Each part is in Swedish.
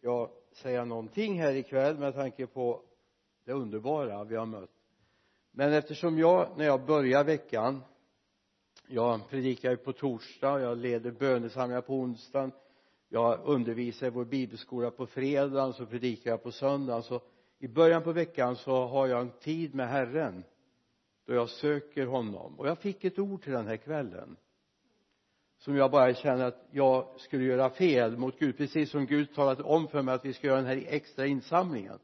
jag säga någonting här ikväll med tanke på det underbara vi har mött. Men eftersom jag när jag börjar veckan jag predikar ju på torsdag jag leder bönesamlingar på onsdagen jag undervisar i vår bibelskola på fredagen så predikar jag på söndagen så i början på veckan så har jag en tid med Herren då jag söker honom. Och jag fick ett ord till den här kvällen som jag bara känner att jag skulle göra fel mot Gud precis som Gud talat om för mig att vi ska göra den här extra insamlingen.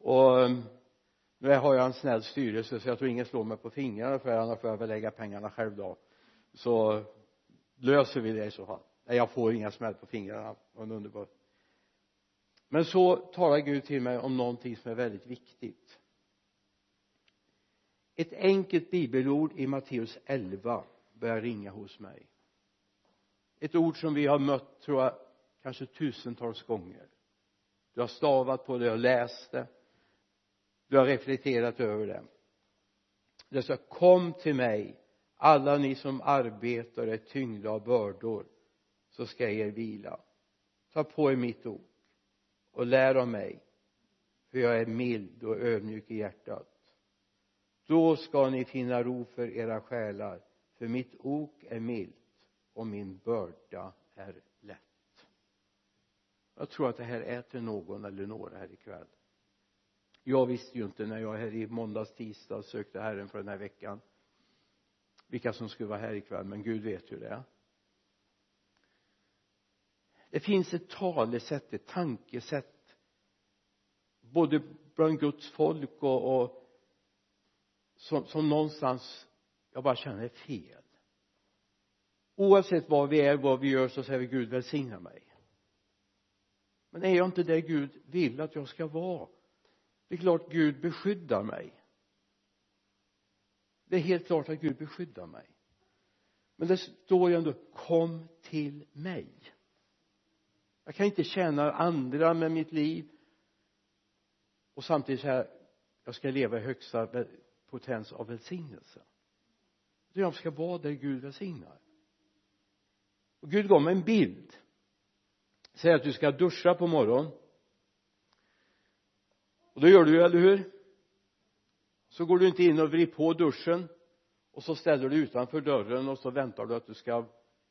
Och um, nu har jag en snäll styrelse så jag tror ingen slår mig på fingrarna för annars får jag väl lägga pengarna själv då. Så löser vi det i så fall. Nej jag får inga smäll på fingrarna. Vad underbart men så talar Gud till mig om någonting som är väldigt viktigt. Ett enkelt bibelord i Matteus 11 börjar ringa hos mig ett ord som vi har mött tror jag kanske tusentals gånger. Du har stavat på det, du har läst det. Du har reflekterat över det. Det står kom till mig alla ni som arbetar och är tyngda av bördor så ska jag er vila. Ta på er mitt ok och lär av mig för jag är mild och ödmjuk i hjärtat. Då ska ni finna ro för era själar för mitt ok är milt och min börda är lätt. Jag tror att det här är till någon eller några här ikväll. Jag visste ju inte när jag här i måndags tisdag sökte Herren för den här veckan vilka som skulle vara här ikväll men Gud vet ju det. Det finns ett talesätt, ett tankesätt både bland Guds folk och, och som, som någonstans jag bara känner är fel oavsett var vi är, vad vi gör så säger vi Gud välsigna mig. Men är jag inte där Gud vill att jag ska vara? Det är klart Gud beskyddar mig. Det är helt klart att Gud beskyddar mig. Men det står ju ändå kom till mig. Jag kan inte tjäna andra med mitt liv. Och samtidigt säga jag ska leva i högsta potens av välsignelse. Jag ska vara där Gud välsignar och Gud gav mig en bild. Säg att du ska duscha på morgonen. Och då gör du ju, eller hur? Så går du inte in och vrider på duschen. Och så ställer du utanför dörren och så väntar du att du ska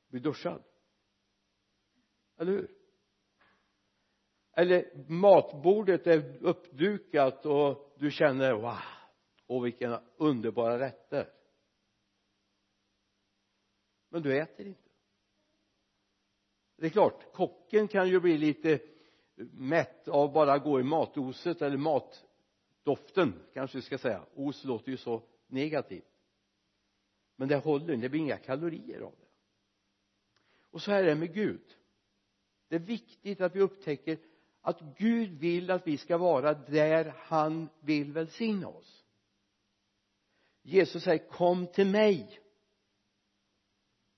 bli duschad. Eller hur? Eller matbordet är uppdukat och du känner wow och vilka underbara rätter. Men du äter inte det är klart kocken kan ju bli lite mätt av bara gå i matoset eller matdoften kanske vi ska säga. Os låter ju så negativt. Men det håller det blir inga kalorier av det. Och så här är det med Gud. Det är viktigt att vi upptäcker att Gud vill att vi ska vara där han vill välsigna oss. Jesus säger kom till mig.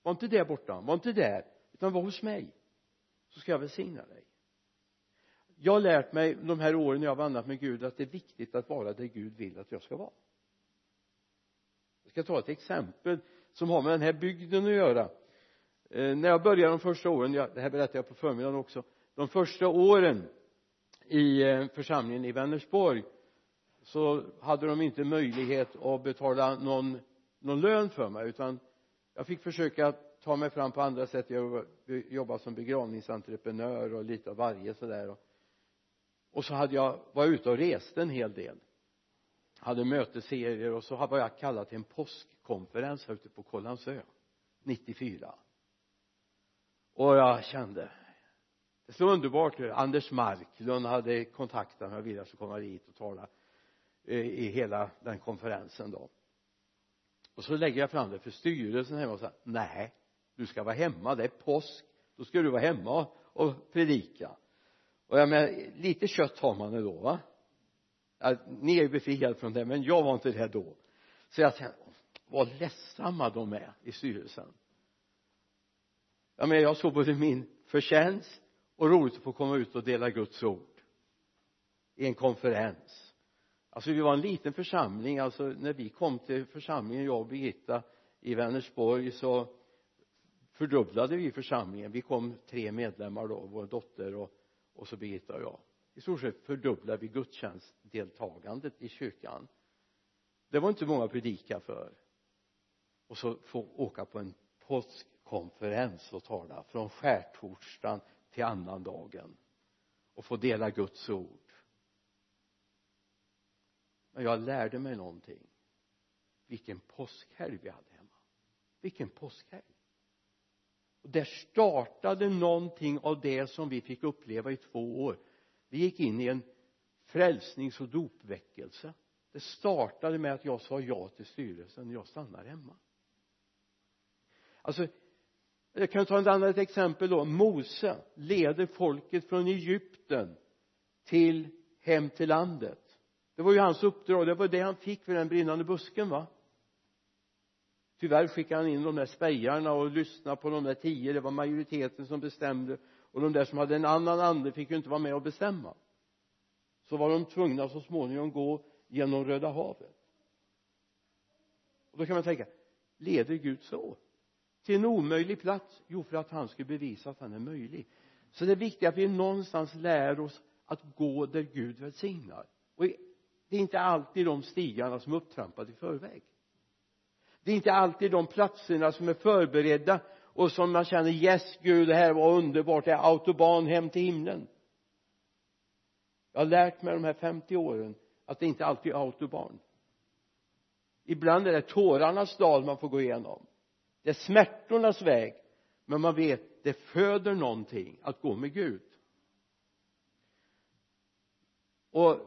Var inte där borta var inte där utan var hos mig så ska jag välsigna dig. Jag har lärt mig de här åren jag har vandrat med Gud att det är viktigt att vara där Gud vill att jag ska vara. Jag ska ta ett exempel som har med den här bygden att göra. Eh, när jag började de första åren jag, det här berättade jag på förmiddagen också de första åren i eh, församlingen i Vänersborg så hade de inte möjlighet att betala någon någon lön för mig utan jag fick försöka ta mig fram på andra sätt. Jag jobbade som begravningsentreprenör och lite av varje sådär. Och, och så hade jag var ute och reste en hel del. Hade mötesserier och så var jag kallad till en påskkonferens här ute på Kållandsö 94 och jag kände det är så underbart Anders Marklund hade kontaktat mig och ville att jag skulle komma dit och tala eh, i hela den konferensen då. Och så lägger jag fram det för styrelsen hemma och säger nej du ska vara hemma det är påsk. Då ska du vara hemma och predika. Och jag menar lite kött har man ändå då va? Ja, ni är ju befriade från det men jag var inte det då. Så jag tänkte vad ledsamma de är i styrelsen. Jag menar jag såg både min förtjänst och roligt att få komma ut och dela Guds ord i en konferens. Alltså vi var en liten församling. Alltså när vi kom till församlingen jag och Birgitta i Vänersborg så fördubblade vi församlingen. Vi kom tre medlemmar då vår dotter och, och så Birgitta och jag. I stort sett fördubblade vi gudstjänstdeltagandet i kyrkan. Det var inte många predika för. Och så få åka på en påskkonferens och tala från skärtorsdagen till annandagen och få dela Guds ord. Men jag lärde mig någonting. Vilken påskhelg vi hade hemma. Vilken påskhelg där startade någonting av det som vi fick uppleva i två år. Vi gick in i en frälsnings och dopväckelse. Det startade med att jag sa ja till styrelsen. Jag stannar hemma. Alltså jag kan ta ett annat exempel då. Mose leder folket från Egypten till hem till landet. Det var ju hans uppdrag. Det var det han fick för den brinnande busken va? Tyvärr skickade han in de där spejarna och lyssnade på de där tio. Det var majoriteten som bestämde. Och de där som hade en annan ande fick ju inte vara med och bestämma. Så var de tvungna så småningom gå genom Röda havet. Och då kan man tänka leder Gud så? Till en omöjlig plats? Jo för att han skulle bevisa att han är möjlig. Så det är viktigt att vi någonstans lär oss att gå där Gud välsignar. Och det är inte alltid de stigarna som är upptrampade i förväg det är inte alltid de platserna som är förberedda och som man känner yes Gud det här var underbart det är autobahn hem till himlen. Jag har lärt mig de här 50 åren att det inte alltid är autobahn. Ibland är det tårarnas dal man får gå igenom. Det är smärtornas väg men man vet det föder någonting att gå med Gud. Och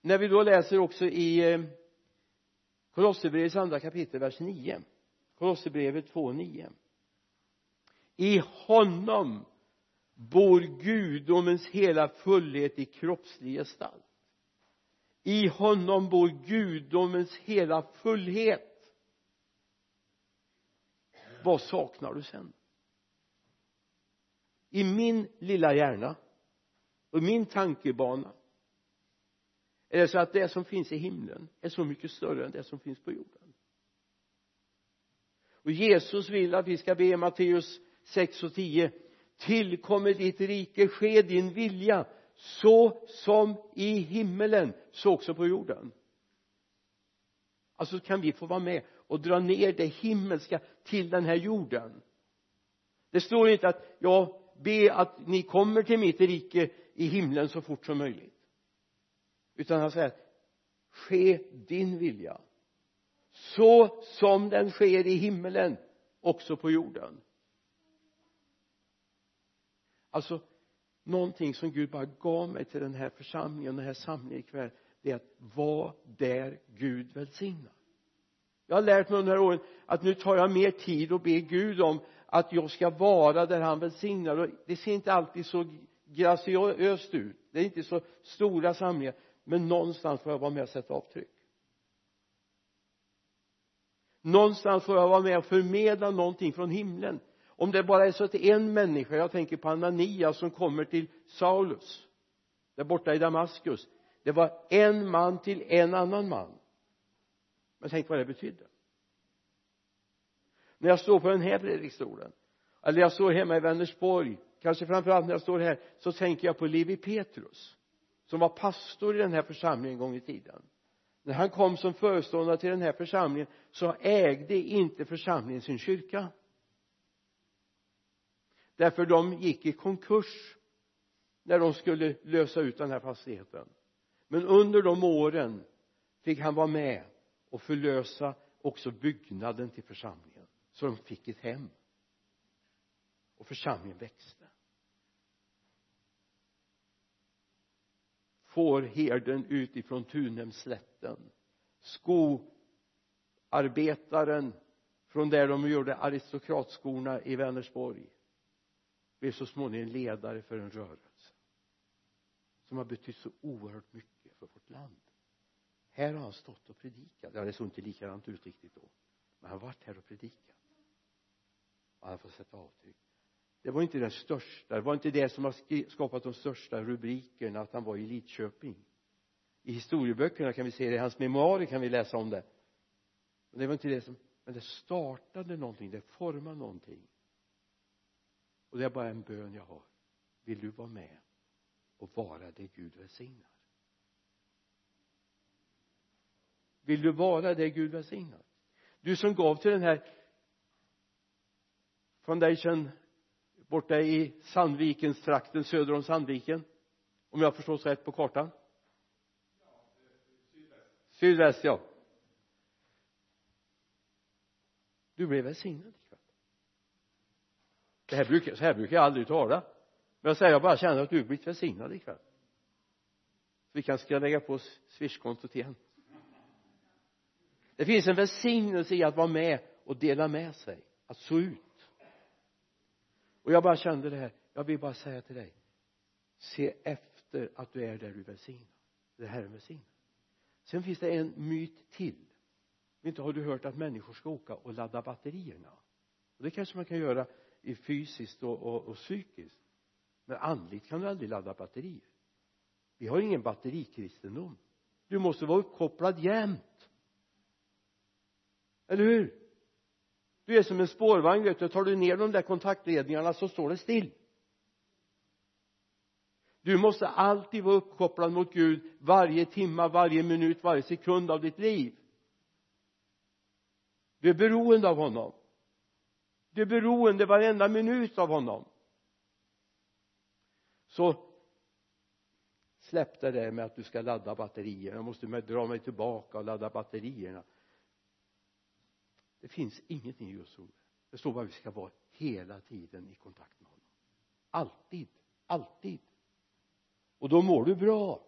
när vi då läser också i eh, Kolosserbrevets andra kapitel vers 9 Kolosserbrevet 2.9 i honom bor gudomens hela fullhet i kroppslig gestalt. I honom bor gudomens hela fullhet. Vad saknar du sen? I min lilla hjärna och min tankebana är det så att det som finns i himlen är så mycket större än det som finns på jorden. Och Jesus vill att vi ska be Matteus 6 och 10 tillkommer ditt rike ske din vilja så som i himmelen så också på jorden. Alltså kan vi få vara med och dra ner det himmelska till den här jorden. Det står inte att jag be att ni kommer till mitt rike i himlen så fort som möjligt utan han säger ske din vilja så som den sker i himmelen också på jorden. Alltså någonting som Gud bara gav mig till den här församlingen den här samlingen ikväll det är att vara där Gud välsignar. Jag har lärt mig under de här åren att nu tar jag mer tid och ber Gud om att jag ska vara där han välsignar. Och det ser inte alltid så graciöst ut. Det är inte så stora samlingar men någonstans får jag vara med och sätta avtryck. Någonstans får jag vara med och förmedla någonting från himlen. Om det bara är så att en människa jag tänker på Ananias som kommer till Saulus där borta i Damaskus. Det var en man till en annan man. Men tänk vad det betydde. När jag står på den här predikstolen eller jag står hemma i Vänersborg kanske framförallt när jag står här så tänker jag på Levi Petrus som var pastor i den här församlingen en gång i tiden. När han kom som föreståndare till den här församlingen så ägde inte församlingen sin kyrka. Därför de gick i konkurs när de skulle lösa ut den här fastigheten. Men under de åren fick han vara med och förlösa också byggnaden till församlingen så de fick ett hem. Och församlingen växte. Fårherden utifrån Tunemslätten skoarbetaren från där de gjorde aristokratskorna i Vänersborg blev så småningom ledare för en rörelse som har betytt så oerhört mycket för vårt land. Här har han stått och predikat. Ja det såg inte likadant ut riktigt då men han har varit här och predikat. Och han har fått sätta avtryck det var inte det största det var inte det som har skapat de största rubrikerna att han var i Lidköping. I historieböckerna kan vi se det i hans memoarer kan vi läsa om det. Men det var inte det som men det startade någonting det formade någonting. Och det är bara en bön jag har. Vill du vara med och vara det Gud välsignar? Vill du vara det Gud välsignar? Du som gav till den här foundation borta i Sandvikens trakten söder om Sandviken om jag förstås rätt på kartan? Ja, sydväst. Ja. Du blev välsignad ikväll det här brukar, så här brukar jag aldrig tala. Men jag säger jag bara känner att du blivit välsignad ikväll vi kanske ska lägga på swishkontot igen. Det finns en välsignelse i att vara med och dela med sig att så ut och jag bara kände det här. Jag vill bara säga till dig. Se efter att du är där du är välsignad det här är välsignat sen finns det en myt till. Inte har du hört att människor ska åka och ladda batterierna? Och det kanske man kan göra i fysiskt och, och, och psykiskt. Men andligt kan du aldrig ladda batterier. Vi har ingen batterikristendom. Du måste vara uppkopplad jämt. Eller hur? Du är som en spårvagn vet du. Tar du ner de där kontaktledningarna så står det still. Du måste alltid vara uppkopplad mot Gud varje timma, varje minut, varje sekund av ditt liv. Du är beroende av honom. Du är beroende varenda minut av honom. Så släpp det där med att du ska ladda batterierna. Jag måste dra mig tillbaka och ladda batterierna det finns ingenting i Guds ord. Det står bara att vi ska vara hela tiden i kontakt med honom. Alltid, alltid. Och då mår du bra.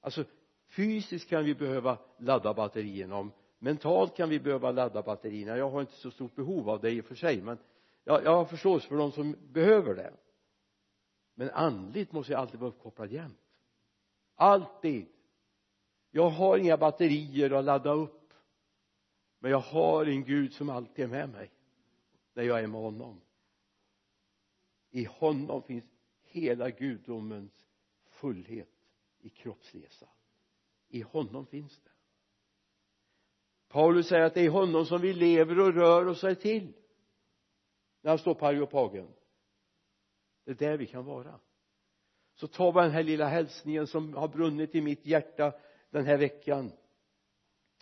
Alltså fysiskt kan vi behöva ladda batterierna om mentalt kan vi behöva ladda batterierna. Jag har inte så stort behov av det i och för sig men jag, jag har förståelse för de som behöver det. Men andligt måste jag alltid vara uppkopplad jämt. Alltid. Jag har inga batterier att ladda upp men jag har en Gud som alltid är med mig när jag är med honom. I honom finns hela gudomens fullhet i kroppsresa. I honom finns det. Paulus säger att det är i honom som vi lever och rör oss och är till. När han står på areopagen det är där vi kan vara. Så ta bara den här lilla hälsningen som har brunnit i mitt hjärta den här veckan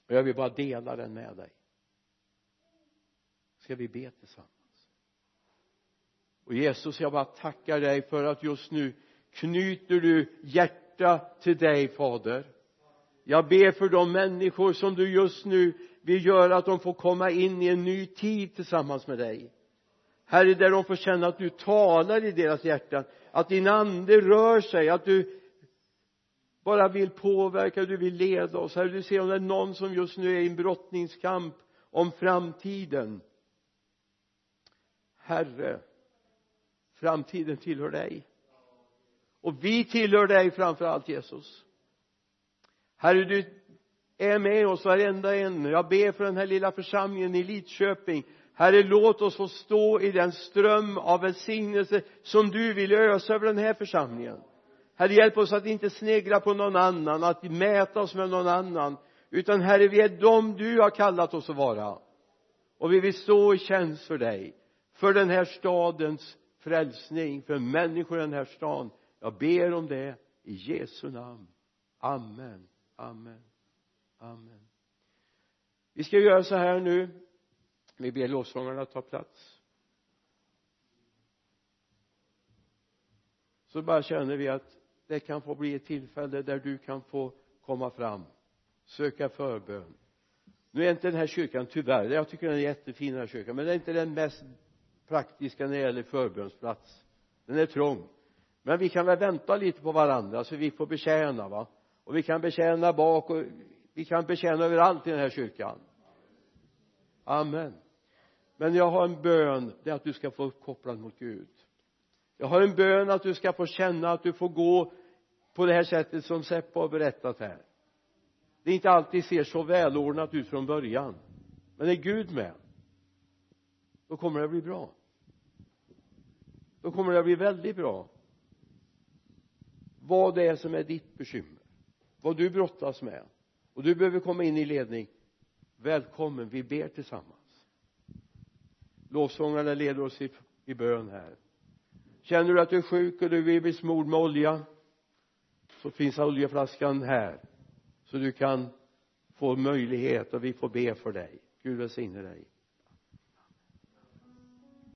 och jag vill bara dela den med dig. Ska vi be tillsammans? Och Jesus jag bara tackar dig för att just nu knyter du hjärta till dig fader. Jag ber för de människor som du just nu vill göra att de får komma in i en ny tid tillsammans med dig. Herre där de får känna att du talar i deras hjärtan att din ande rör sig att du bara vill påverka, du vill leda oss. Herre du ser om det är någon som just nu är i en brottningskamp om framtiden. Herre framtiden tillhör dig. Och vi tillhör dig framför allt Jesus. Herre du är med oss varenda en. Jag ber för den här lilla församlingen i Lidköping. Herre låt oss få stå i den ström av välsignelse som du vill ösa över den här församlingen. Herre hjälp oss att inte snegla på någon annan att mäta oss med någon annan. Utan Herre vi är de du har kallat oss att vara. Och vi vill stå i tjänst för dig för den här stadens frälsning för människor i den här staden jag ber om det i Jesu namn. Amen. Amen. Amen. Vi ska göra så här nu. Vi ber lovsångarna ta plats. Så bara känner vi att det kan få bli ett tillfälle där du kan få komma fram. Söka förbön. Nu är inte den här kyrkan tyvärr jag tycker den är jättefin den här kyrkan men det är inte den mest praktiska när det gäller förbönsplats. Den är trång. Men vi kan väl vänta lite på varandra så vi får betjäna va? Och vi kan betjäna bak och vi kan betjäna överallt i den här kyrkan. Amen. Men jag har en bön det är att du ska få uppkopplad mot Gud jag har en bön att du ska få känna att du får gå på det här sättet som Seppo har berättat här. Det inte alltid ser så välordnat ut från början men är Gud med då kommer det att bli bra. Då kommer det att bli väldigt bra. Vad det är som är ditt bekymmer vad du brottas med och du behöver komma in i ledning välkommen vi ber tillsammans. Lovsångarna leder oss i, i bön här känner du att du är sjuk och du vill bli smord med olja så finns oljeflaskan här så du kan få möjlighet och vi får be för dig. Gud välsigne dig.